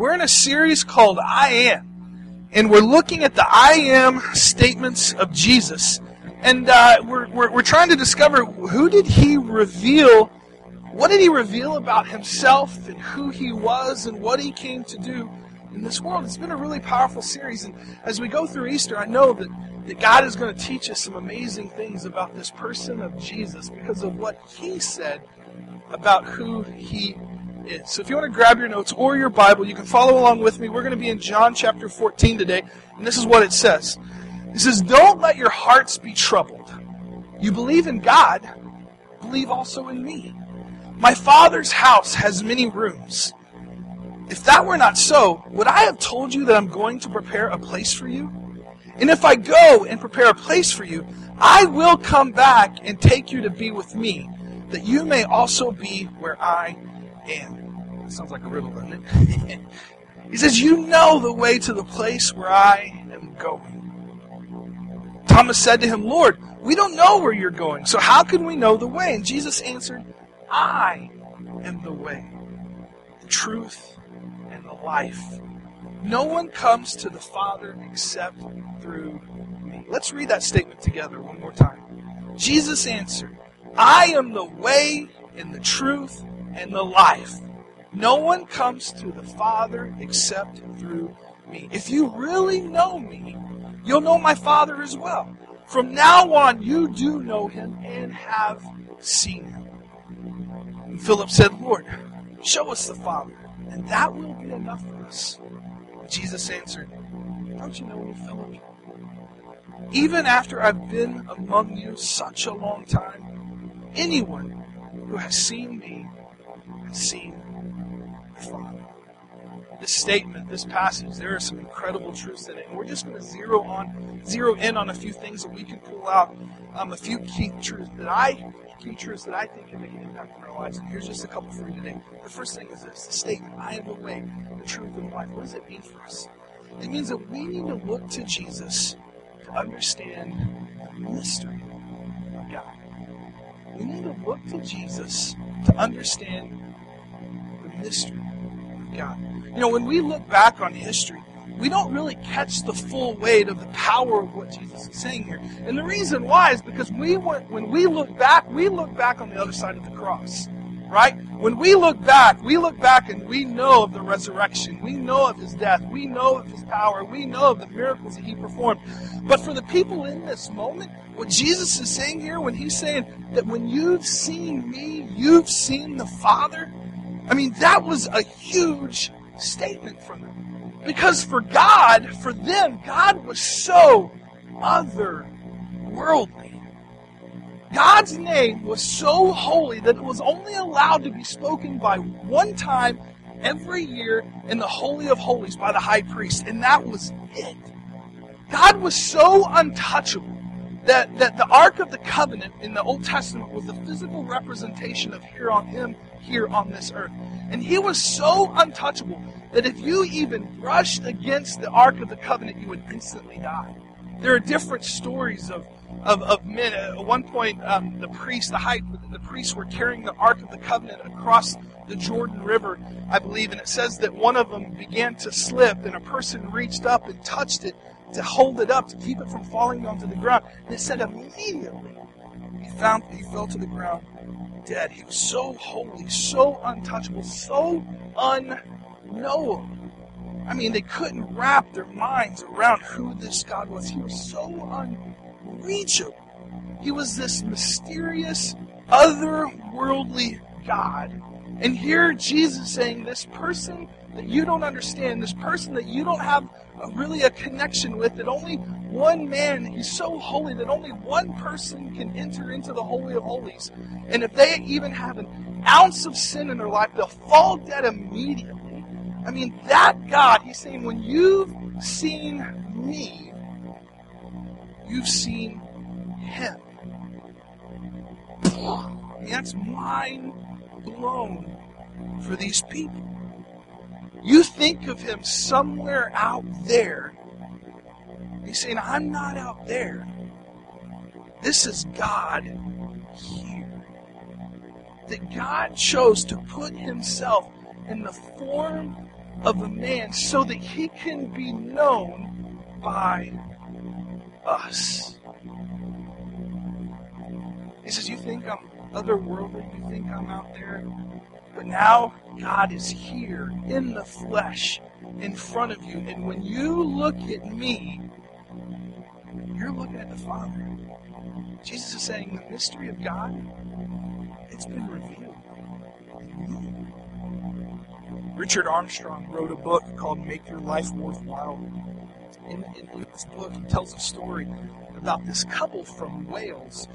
We're in a series called I Am. And we're looking at the I Am statements of Jesus. And uh, we're, we're, we're trying to discover who did he reveal, what did he reveal about himself and who he was and what he came to do in this world. It's been a really powerful series. And as we go through Easter, I know that, that God is going to teach us some amazing things about this person of Jesus because of what he said about who he So if you want to grab your notes or your Bible, you can follow along with me. We're going to be in John chapter 14 today, and this is what it says. It says, Don't let your hearts be troubled. You believe in God, believe also in me. My Father's house has many rooms. If that were not so, would I have told you that I'm going to prepare a place for you? And if I go and prepare a place for you, I will come back and take you to be with me, that you may also be where I am. That sounds like a riddle, doesn't it? he says, You know the way to the place where I am going. Thomas said to him, Lord, we don't know where you're going, so how can we know the way? And Jesus answered, I am the way, the truth, and the life. No one comes to the Father except through me. Let's read that statement together one more time. Jesus answered, I am the way and the truth and the life. No one comes to the Father except through me. If you really know me, you'll know my Father as well. From now on, you do know him and have seen him. And Philip said, Lord, show us the Father, and that will be enough for us. Jesus answered, Don't you know me, Philip? Even after I've been among you such a long time, anyone who has seen me has seen the Father. This statement, this passage, there are some incredible truths in it, and we're just going to zero on, zero in on a few things that we can pull out, um, a few key truths that I, key truths that I think can make an impact in our lives. And here's just a couple for you today. The first thing is this: the statement, "I am the way, the truth, and life." What does it mean for us? It means that we need to look to Jesus to understand the mystery of God. We need to look to Jesus to understand the mystery God. You know, when we look back on history, we don't really catch the full weight of the power of what Jesus is saying here. And the reason why is because we when we look back, we look back on the other side of the cross. Right? When we look back, we look back and we know of the resurrection. We know of his death. We know of his power. We know of the miracles that he performed. But for the people in this moment, what Jesus is saying here, when he's saying that when you've seen me, you've seen the Father, I mean, that was a huge statement from them. Because for God, for them, God was so otherworldly. God's name was so holy that it was only allowed to be spoken by one time every year in the Holy of Holies by the high priest, and that was it. God was so untouchable that, that the Ark of the Covenant in the Old Testament was the physical representation of here on him here on this earth. And he was so untouchable that if you even brushed against the Ark of the Covenant, you would instantly die. There are different stories of, of, of men. At one point, um, the priests, the high, the priests were carrying the Ark of the Covenant across the Jordan River, I believe, and it says that one of them began to slip, and a person reached up and touched it to hold it up to keep it from falling onto the ground. And it said immediately he found he fell to the ground dead. He was so holy, so untouchable, so unknowable. I mean, they couldn't wrap their minds around who this God was. He was so unreachable. He was this mysterious, otherworldly God. And here Jesus saying, this person that you don't understand, this person that you don't have really a connection with, that only one man, he's so holy that only one person can enter into the Holy of Holies. And if they even have an ounce of sin in their life, they'll fall dead immediately. I mean, that God, he's saying, when you've seen me, you've seen him. That's mind blown for these people. You think of him somewhere out there. He's saying, I'm not out there. This is God here. That God chose to put himself in the form of a man so that he can be known by us. He says, You think I'm otherworldly? You think I'm out there? But now God is here in the flesh in front of you. And when you look at me, you're looking at the Father. Jesus is saying the mystery of God, it's been revealed. Richard Armstrong wrote a book called Make Your Life Worthwhile. In, in this book, he tells a story about this couple from Wales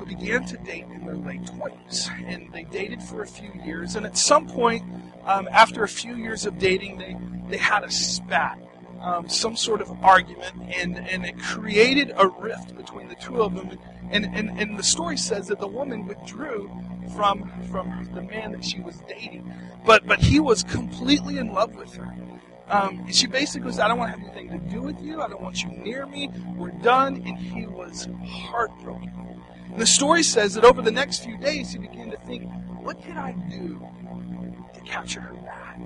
who began to date in their late 20s. And they dated for a few years. And at some point, um, after a few years of dating, they, they had a spat, um, some sort of argument, and, and it created a rift between the two of them. And, and, and the story says that the woman withdrew from, from the man that she was dating. But, but he was completely in love with her. Um, she basically said, I don't want to have anything to do with you. I don't want you near me. We're done. And he was heartbroken. And the story says that over the next few days, he began to think, what can I do to capture her back?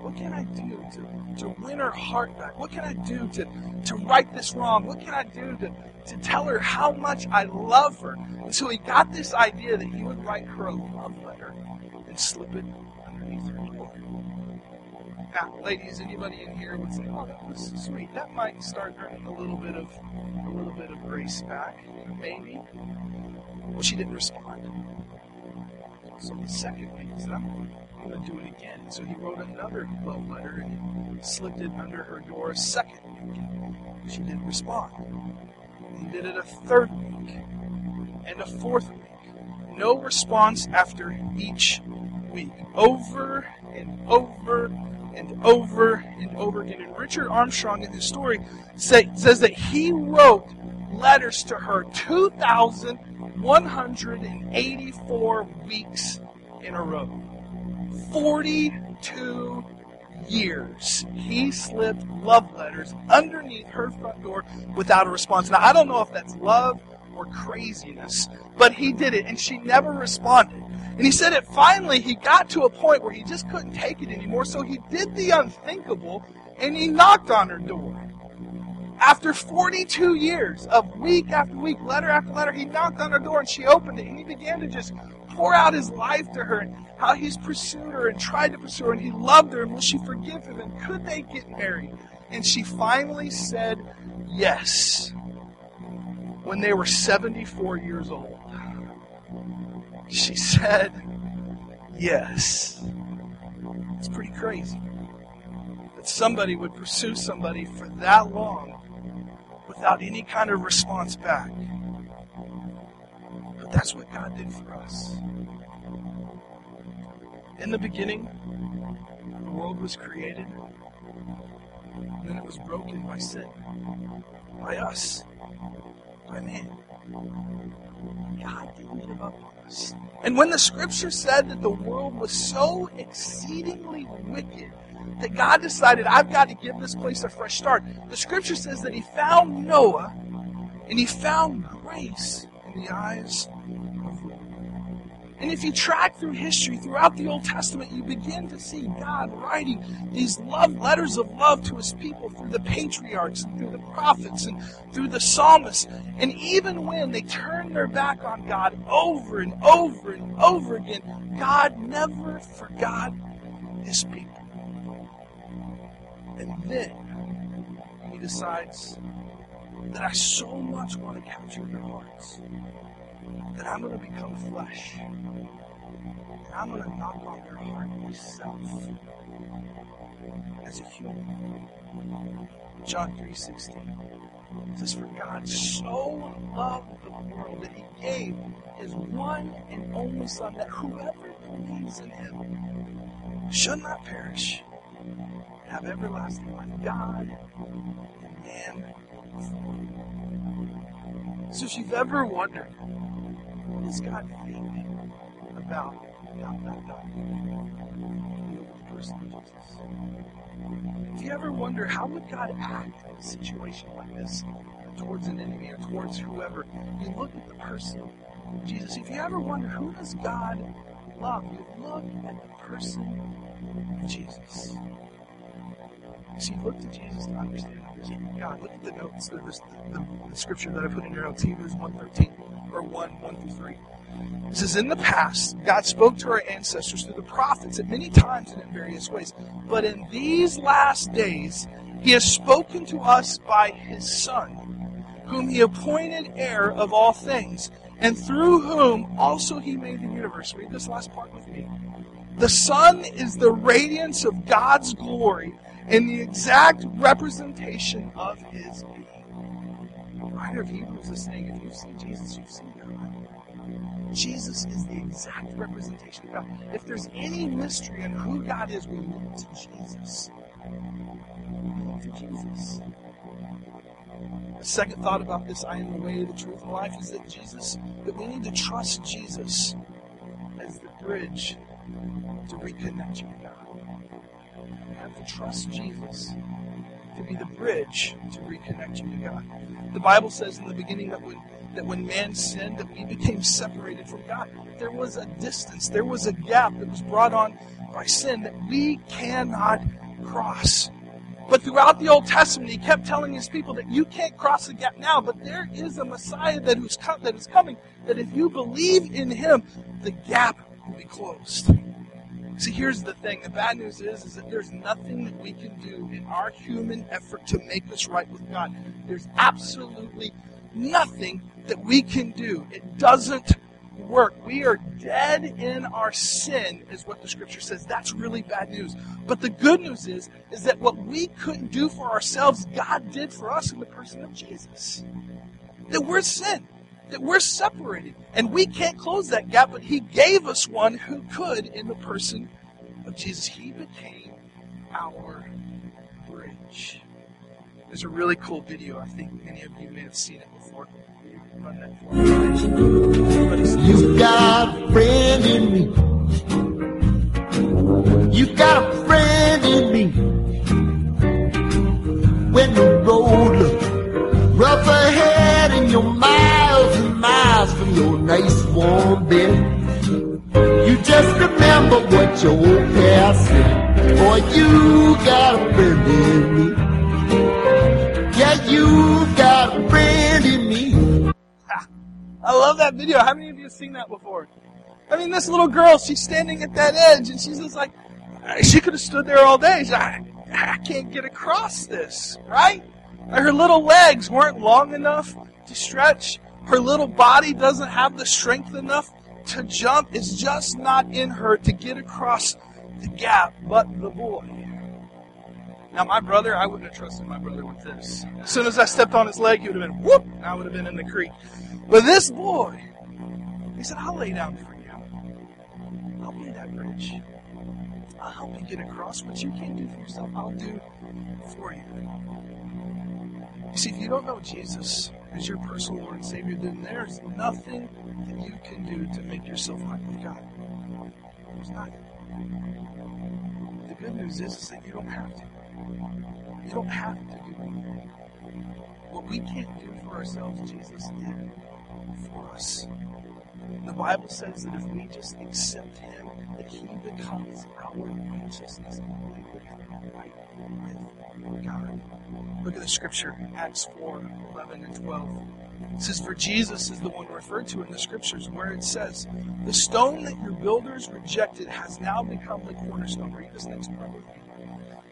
What can I do to, to win her heart back? What can I do to, to right this wrong? What can I do to, to tell her how much I love her? And so he got this idea that he would write her a love letter and slip it underneath her door. Now, ladies, anybody in here would say, "Oh, that was sweet. That might start earning a little bit of a little bit of grace back, maybe." Well, she didn't respond. So the second week, he said, "I'm going to do it again." So he wrote another love letter and slipped it under her door a second week. She didn't respond. He did it a third week and a fourth week. No response after each week. Over and over and over and over again. And Richard Armstrong in his story say, says that he wrote letters to her 2,184 weeks in a row. 42 years. He slipped love letters underneath her front door without a response. Now, I don't know if that's love or craziness, but he did it, and she never responded. And he said it finally he got to a point where he just couldn't take it anymore, so he did the unthinkable and he knocked on her door. After 42 years of week after week, letter after letter, he knocked on her door and she opened it and he began to just pour out his life to her and how he's pursued her and tried to pursue her and he loved her and will she forgive him and could they get married? And she finally said yes when they were 74 years old. She said yes. It's pretty crazy that somebody would pursue somebody for that long without any kind of response back. But that's what God did for us. In the beginning, the world was created, and then it was broken by sin, by us, man. God didn't give up on us. And when the scripture said that the world was so exceedingly wicked that God decided, I've got to give this place a fresh start, the scripture says that he found Noah and he found grace in the eyes and if you track through history, throughout the Old Testament, you begin to see God writing these love letters of love to his people through the patriarchs and through the prophets and through the psalmists. And even when they turned their back on God over and over and over again, God never forgot his people. And then he decides that I so much want to capture their hearts that I'm going to become flesh. And I'm going to knock on their heart myself as a human. John 3.16 says, For God so loved the world that he gave his one and only Son, that whoever believes in him should not perish, have everlasting life. God and man So if you've ever wondered does God think about, about that God? The person of Jesus. If you ever wonder how would God act in a situation like this towards an enemy or towards whoever, you look at the person Jesus. If you ever wonder who does God love, you look at the person of Jesus. See, look to Jesus to understand God. Look at the notes, the, the, the, the scripture that I put in your notes, Hebrews 1.13, or 1, 1 through 3. It says, In the past, God spoke to our ancestors through the prophets at many times and in various ways. But in these last days, He has spoken to us by His Son, whom He appointed heir of all things, and through whom also He made the universe. Read this last part with me. The Son is the radiance of God's glory and the exact representation of His being. The writer of Hebrews is saying, if you've seen Jesus, you've seen God. Jesus is the exact representation of God. If there's any mystery in who God is, we look to Jesus. We look to Jesus. The second thought about this, I am the way, the truth, and life, is that Jesus, that we need to trust Jesus as the bridge to reconnect you with God. We have to trust Jesus to be the bridge to reconnect you to God. The Bible says in the beginning that when that when man sinned, that we became separated from God. There was a distance, there was a gap that was brought on by sin that we cannot cross. But throughout the Old Testament, he kept telling his people that you can't cross the gap now, but there is a Messiah that, who's come, that is coming, that if you believe in him, the gap will be closed. See, here's the thing. The bad news is, is that there's nothing that we can do in our human effort to make us right with God. There's absolutely nothing that we can do. It doesn't work. We are dead in our sin, is what the scripture says. That's really bad news. But the good news is, is that what we couldn't do for ourselves, God did for us in the person of Jesus. That we're sin that we're separated and we can't close that gap, but He gave us one who could in the person of Jesus. He became our bridge. There's a really cool video. I think many of you may have seen it before. You got a friend in me. You got a friend in me. Nice warm bed. You just remember what your old past said. Boy, you got a friend in me. Yeah, you got a friend in me. I love that video. How many of you have seen that before? I mean, this little girl, she's standing at that edge, and she's just like, uh, she could have stood there all day. She's like, I can't get across this, right? Her little legs weren't long enough to stretch. Her little body doesn't have the strength enough to jump. It's just not in her to get across the gap, but the boy. Now, my brother, I wouldn't have trusted my brother with this. As soon as I stepped on his leg, he would have been whoop, and I would have been in the creek. But this boy, he said, I'll lay down for you. I'll be that bridge. I'll help you get across what you can't do for yourself. I'll do for you. You see, if you don't know Jesus as your personal Lord and Savior, then there's nothing that you can do to make yourself right with God. There's nothing. The good news is, is that you don't have to. You don't have to do anything. What we can't do for ourselves, Jesus did for us. The Bible says that if we just accept Him, that He becomes our righteousness right with God. Look at the scripture, Acts 4 11 and 12. It says, For Jesus is the one referred to in the scriptures where it says, The stone that your builders rejected has now become the cornerstone. Read this next part with me.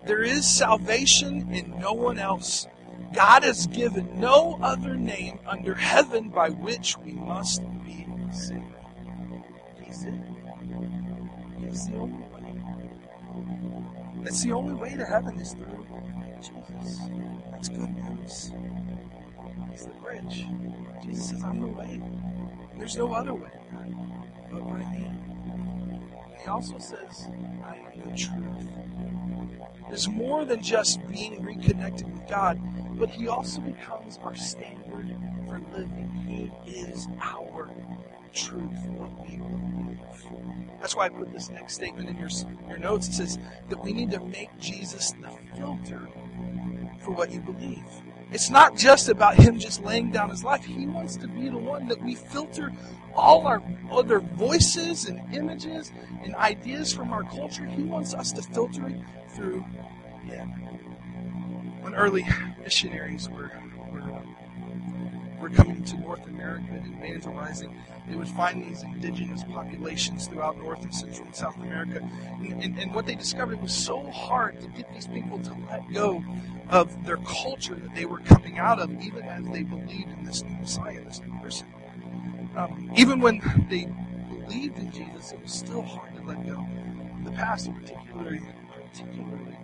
There is salvation in no one else. God has given no other name under heaven by which we must be He's it. He's the only way. That's the only way to heaven is through Jesus. That's good news. He's the bridge. Jesus says, I'm the way. There's no other way but by me. He also says, I am the truth. There's more than just being reconnected with God, but he also becomes our standard for living. Is our truth, what we believe. That's why I put this next statement in your, your notes. It says that we need to make Jesus the filter for what you believe. It's not just about him just laying down his life. He wants to be the one that we filter all our other voices and images and ideas from our culture. He wants us to filter it through him. When early missionaries were, were, coming to North America and evangelizing, they would find these indigenous populations throughout North and Central and South America. And, and, and what they discovered was so hard to get these people to let go of their culture that they were coming out of, even as they believed in this new Messiah, this new person. Um, even when they believed in Jesus, it was still hard to let go. The past, particularly, particularly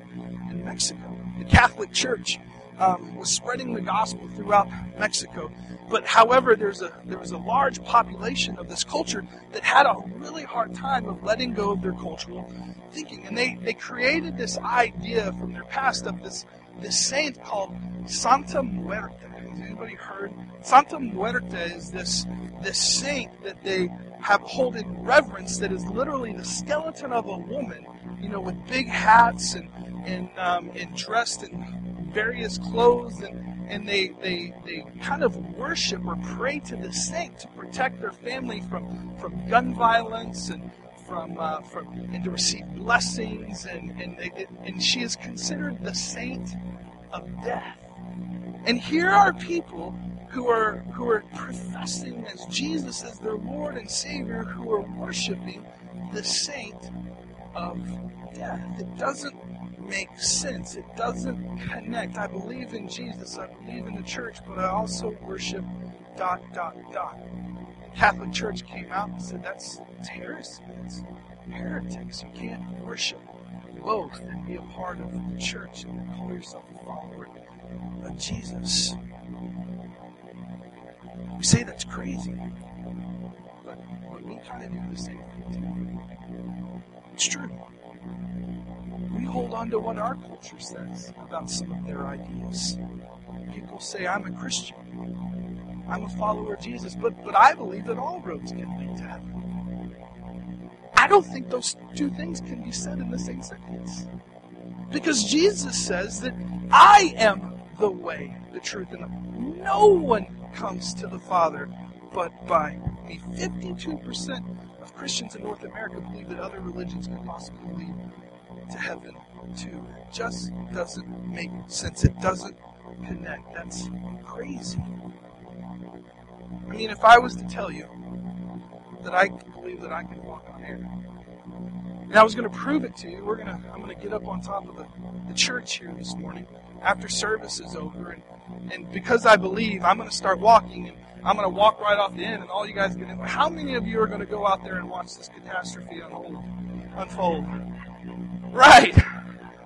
in Mexico, the Catholic Church um, was spreading the gospel throughout Mexico. But however, there's a there was a large population of this culture that had a really hard time of letting go of their cultural thinking, and they they created this idea from their past of this this saint called Santa Muerte. Has anybody heard? Santa Muerte is this this saint that they have hold in reverence that is literally the skeleton of a woman, you know, with big hats and and um, and dressed in various clothes and and they, they, they kind of worship or pray to the saint to protect their family from, from gun violence and from, uh, from and to receive blessings and, and, and she is considered the saint of death. And here are people who are who are professing as Jesus as their Lord and Savior, who are worshiping the saint of death. It doesn't make sense. It doesn't connect. I believe in Jesus. I believe in the church, but I also worship dot dot dot. Catholic Church came out and said that's, that's heresy. It's heretics. You can't worship both and be a part of the church and call yourself a follower of Jesus. We say that's crazy, but, we kind of do the same thing. It's true. Hold on to what our culture says about some of their ideas. People say, I'm a Christian. I'm a follower of Jesus, but, but I believe that all roads can lead to heaven. I don't think those two things can be said in the same sentence. Because Jesus says that I am the way, the truth, and the no one comes to the Father but by me. 52% of Christians in North America believe that other religions could possibly lead to heaven too. Just doesn't make sense. It doesn't connect. That's crazy. I mean, if I was to tell you that I believe that I can walk on air, and I was going to prove it to you, we're gonna I'm going to get up on top of the, the church here this morning after service is over, and and because I believe, I'm going to start walking, and I'm going to walk right off the end, and all you guys get in. How many of you are going to go out there and watch this catastrophe unfold? Unfold. Right.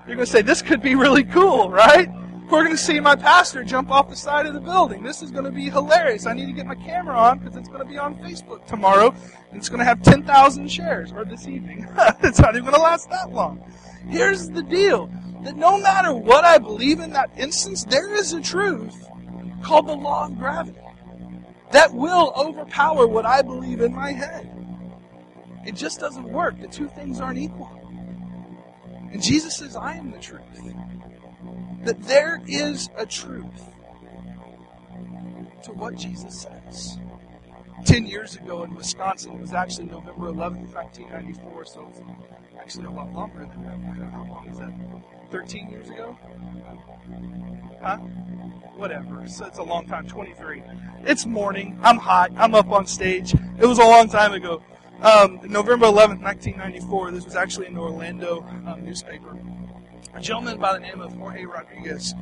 You're going to say, this could be really cool, right? We're going to see my pastor jump off the side of the building. This is going to be hilarious. I need to get my camera on because it's going to be on Facebook tomorrow. And it's going to have 10,000 shares, or this evening. it's not even going to last that long. Here's the deal that no matter what I believe in that instance, there is a truth called the law of gravity that will overpower what I believe in my head. It just doesn't work. The two things aren't equal. And Jesus says, I am the truth. That there is a truth to what Jesus says. Ten years ago in Wisconsin, it was actually November 11th, 1994, so it's actually a lot longer than that. How long is that? 13 years ago? Huh? Whatever. So it's a long time. 23. It's morning. I'm hot. I'm up on stage. It was a long time ago. Um, November 11th, 1994. This was actually in the Orlando um, newspaper. A gentleman by the name of Jorge Rodriguez.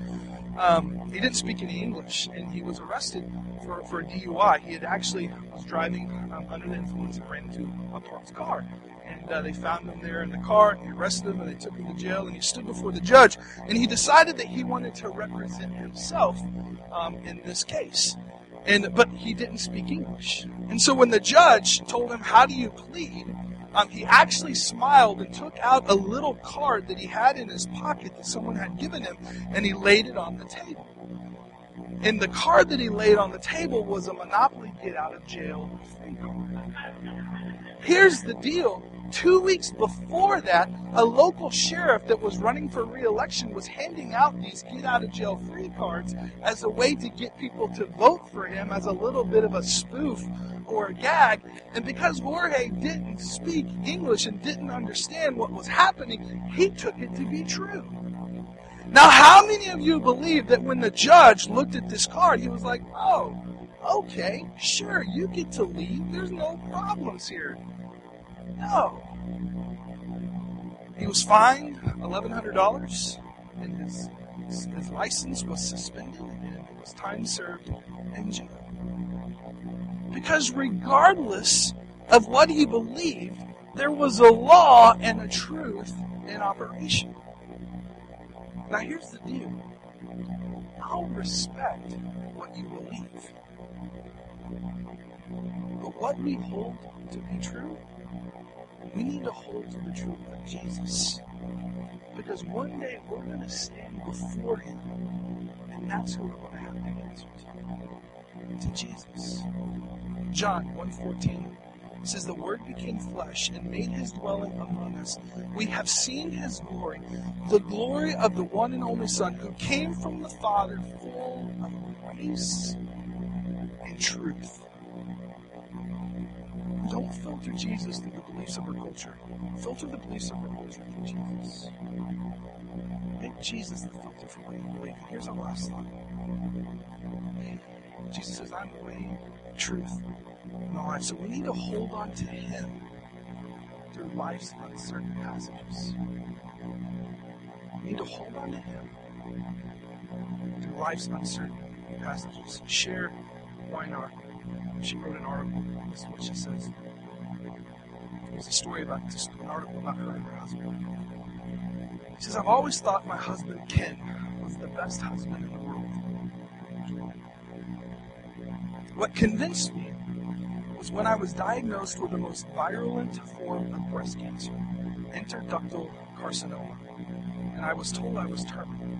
Um, he didn't speak any English, and he was arrested for, for a DUI. He had actually was driving um, under the influence and ran into a parked car and uh, they found him there in the car, and they arrested him, and they took him to jail, and he stood before the judge, and he decided that he wanted to represent himself um, in this case. And but he didn't speak English, and so when the judge told him, "How do you plead?" Um, he actually smiled and took out a little card that he had in his pocket that someone had given him, and he laid it on the table. And the card that he laid on the table was a Monopoly get out of jail free card. Here's the deal Two weeks before that, a local sheriff that was running for re-election was handing out these get out of jail free cards as a way to get people to vote for him as a little bit of a spoof or a gag. And because Jorge didn't speak English and didn't understand what was happening, he took it to be true. Now, how many of you believe that when the judge looked at this card, he was like, oh, okay, sure, you get to leave. There's no problems here. No. He was fined $1,100, and his, his, license was suspended, and it was time served in jail. Because regardless of what he believed, there was a law and a truth in operation. Now, here's the deal I'll respect what you believe. But what we hold to be true, we need to hold to the truth of Jesus. Because one day we're going to stand before Him, and that's who we're going to have to answer to. To Jesus. John 1.14 says, The Word became flesh and made His dwelling among us. We have seen His glory, the glory of the one and only Son, who came from the Father, full of grace and truth. Don't filter Jesus through the beliefs of our culture. Filter the beliefs of our culture through Jesus. Make Jesus the filter for what you believe. Here's our last thought. Jesus says, I'm the way, truth, and the life. So we need to hold on to Him through life's uncertain passages. We need to hold on to Him through life's uncertain passages. Cher Weinhardt, she wrote an article. This is what she says. Was a story about just an article about her and her husband. She says, I've always thought my husband Ken was the best husband in the world. What convinced me was when I was diagnosed with the most virulent form of breast cancer, intraductal carcinoma, and I was told I was terminal.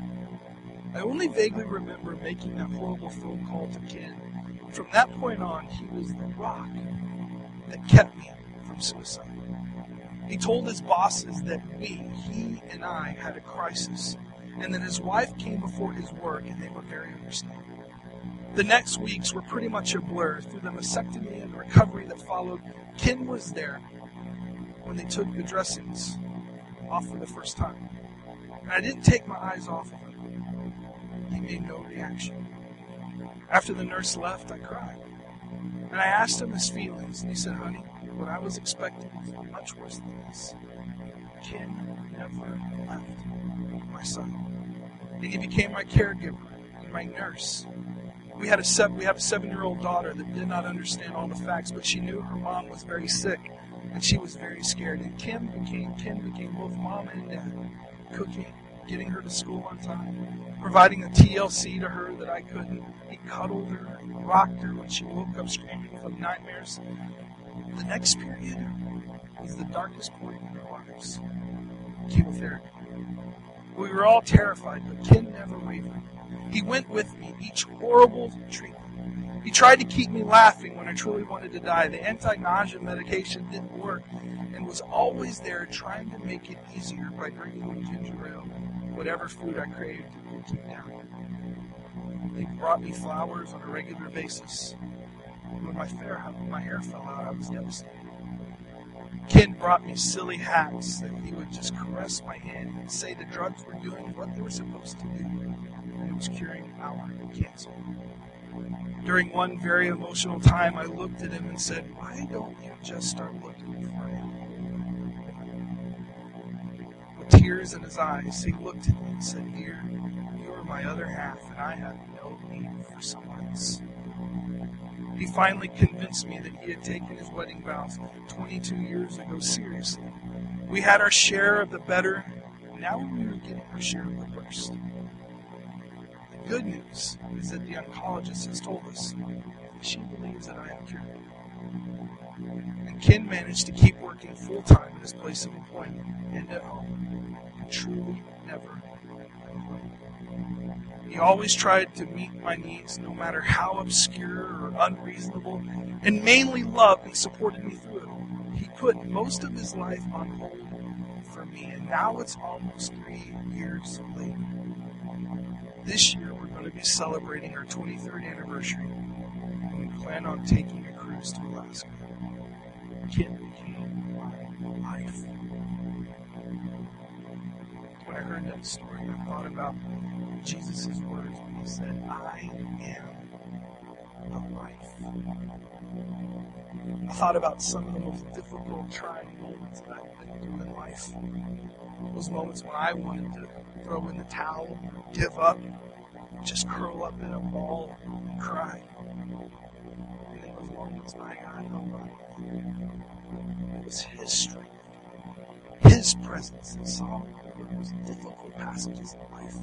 I only vaguely remember making that horrible phone call to Ken. From that point on, he was the rock that kept me from suicide. He told his bosses that we, he and I, had a crisis, and that his wife came before his work, and they were very understanding. The next weeks were pretty much a blur. Through the mastectomy and the recovery that followed, Ken was there when they took the dressings off for the first time. And I didn't take my eyes off of him. He made no reaction. After the nurse left, I cried. And I asked him his feelings, and he said, Honey, what I was expecting was much worse than this. Ken never left my son. And he became my caregiver and my nurse we had a we have a seven-year-old daughter that did not understand all the facts, but she knew her mom was very sick, and she was very scared. And Kim became Kim became both mom and dad, cooking, getting her to school on time, providing a TLC to her that I couldn't. He cuddled her, rocked her when she woke up screaming from nightmares. The next period was the darkest point in our lives. Chemotherapy. We were all terrified, but Ken never wavered. He went with me each horrible treatment. He tried to keep me laughing when I truly wanted to die. The anti-nausea medication didn't work and was always there trying to make it easier by drinking ginger ale, whatever food I craved down. They brought me flowers on a regular basis. When my hair, my hair fell out, I was devastated. Ken brought me silly hats that he would just caress my hand and say the drugs were doing what they were supposed to do It was curing our cancer. During one very emotional time, I looked at him and said, Why don't you just start looking for him? Tears in his eyes, he looked at me and said, Dear, you are my other half, and I have no need for someone else. He finally convinced me that he had taken his wedding vows 22 years ago seriously. We had our share of the better, now we were getting our share of the worst The good news is that the oncologist has told us she believes that I am cured. And Ken managed to keep working full time at his place of employment and at home, and truly never. He always tried to meet my needs, no matter how obscure or unreasonable, and mainly loved and supported me through it. He put most of his life on hold for me, and now it's almost three years later. This year, we're going to be celebrating our 23rd anniversary, and we plan on taking cruise to. Ken became my life. When I heard that story, I thought about Jesus' words when he said, I am the life. I thought about some of the most difficult, trying moments that I've been through in life. Those moments when I wanted to throw in the towel, give up, just curl up in a ball and cry. And those moments, my no It was His strength, His presence that me through those difficult passages in life.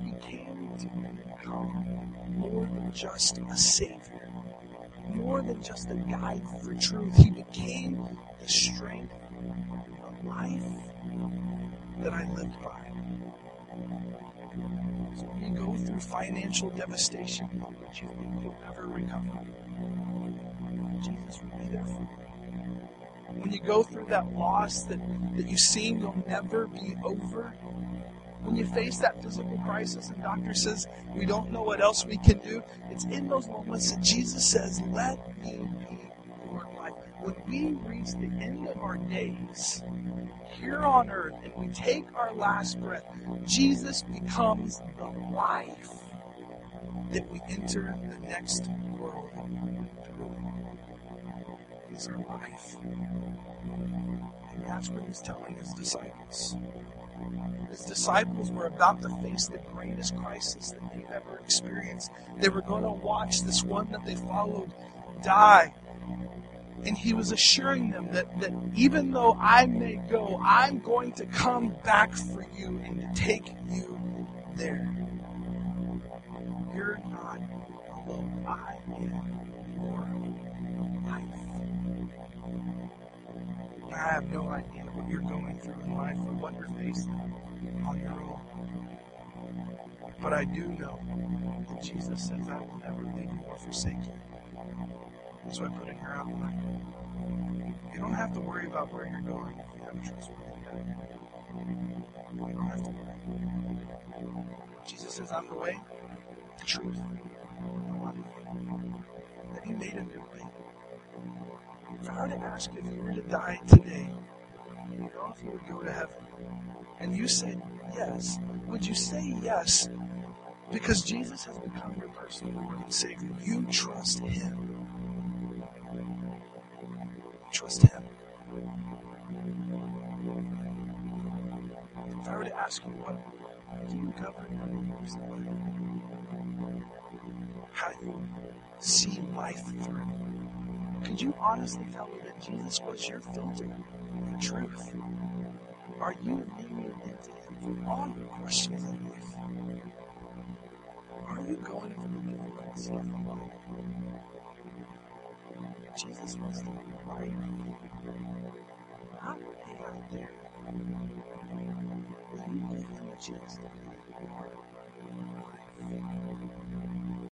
He came to become more than just a Savior, more than just a guide for truth. He became the strength of life that I lived by. So when you go through financial devastation, which you think you'll never recover, Jesus will be there for you. When you go through that loss that, that you seem you'll never be over, when you face that physical crisis and doctor says we don't know what else we can do, it's in those moments that Jesus says, Let me be. When we reach the end of our days here on earth and we take our last breath, Jesus becomes the life that we enter the next world through. He's our life. And that's what he's telling his disciples. His disciples were about to face the greatest crisis that they've ever experienced. They were going to watch this one that they followed die. And he was assuring them that, that even though I may go, I'm going to come back for you and to take you there. You're not alone. I am your life. I have no idea what you're going through in life or what you're facing on your own. But I do know that Jesus says, I will never leave you or forsake you. So I put in your outline. You don't have to worry about where you're going if you have a trustworthy God. You don't have to worry. Jesus says, I'm the way, the truth, the life. And He made a new way. If I were to ask you if you were to die today, you know if you would go to heaven, and you said yes, would you say yes because Jesus has become your personal Lord and Savior? You trust Him. Trust Him. If I were to ask you what do you govern in? How do you see life through? Could you honestly tell me that Jesus was your filter for truth? Are you leaning into Him for all your questions in life? Are you going through the difficult stuff alone? Jesus was right Not way out there. You chance to of your life?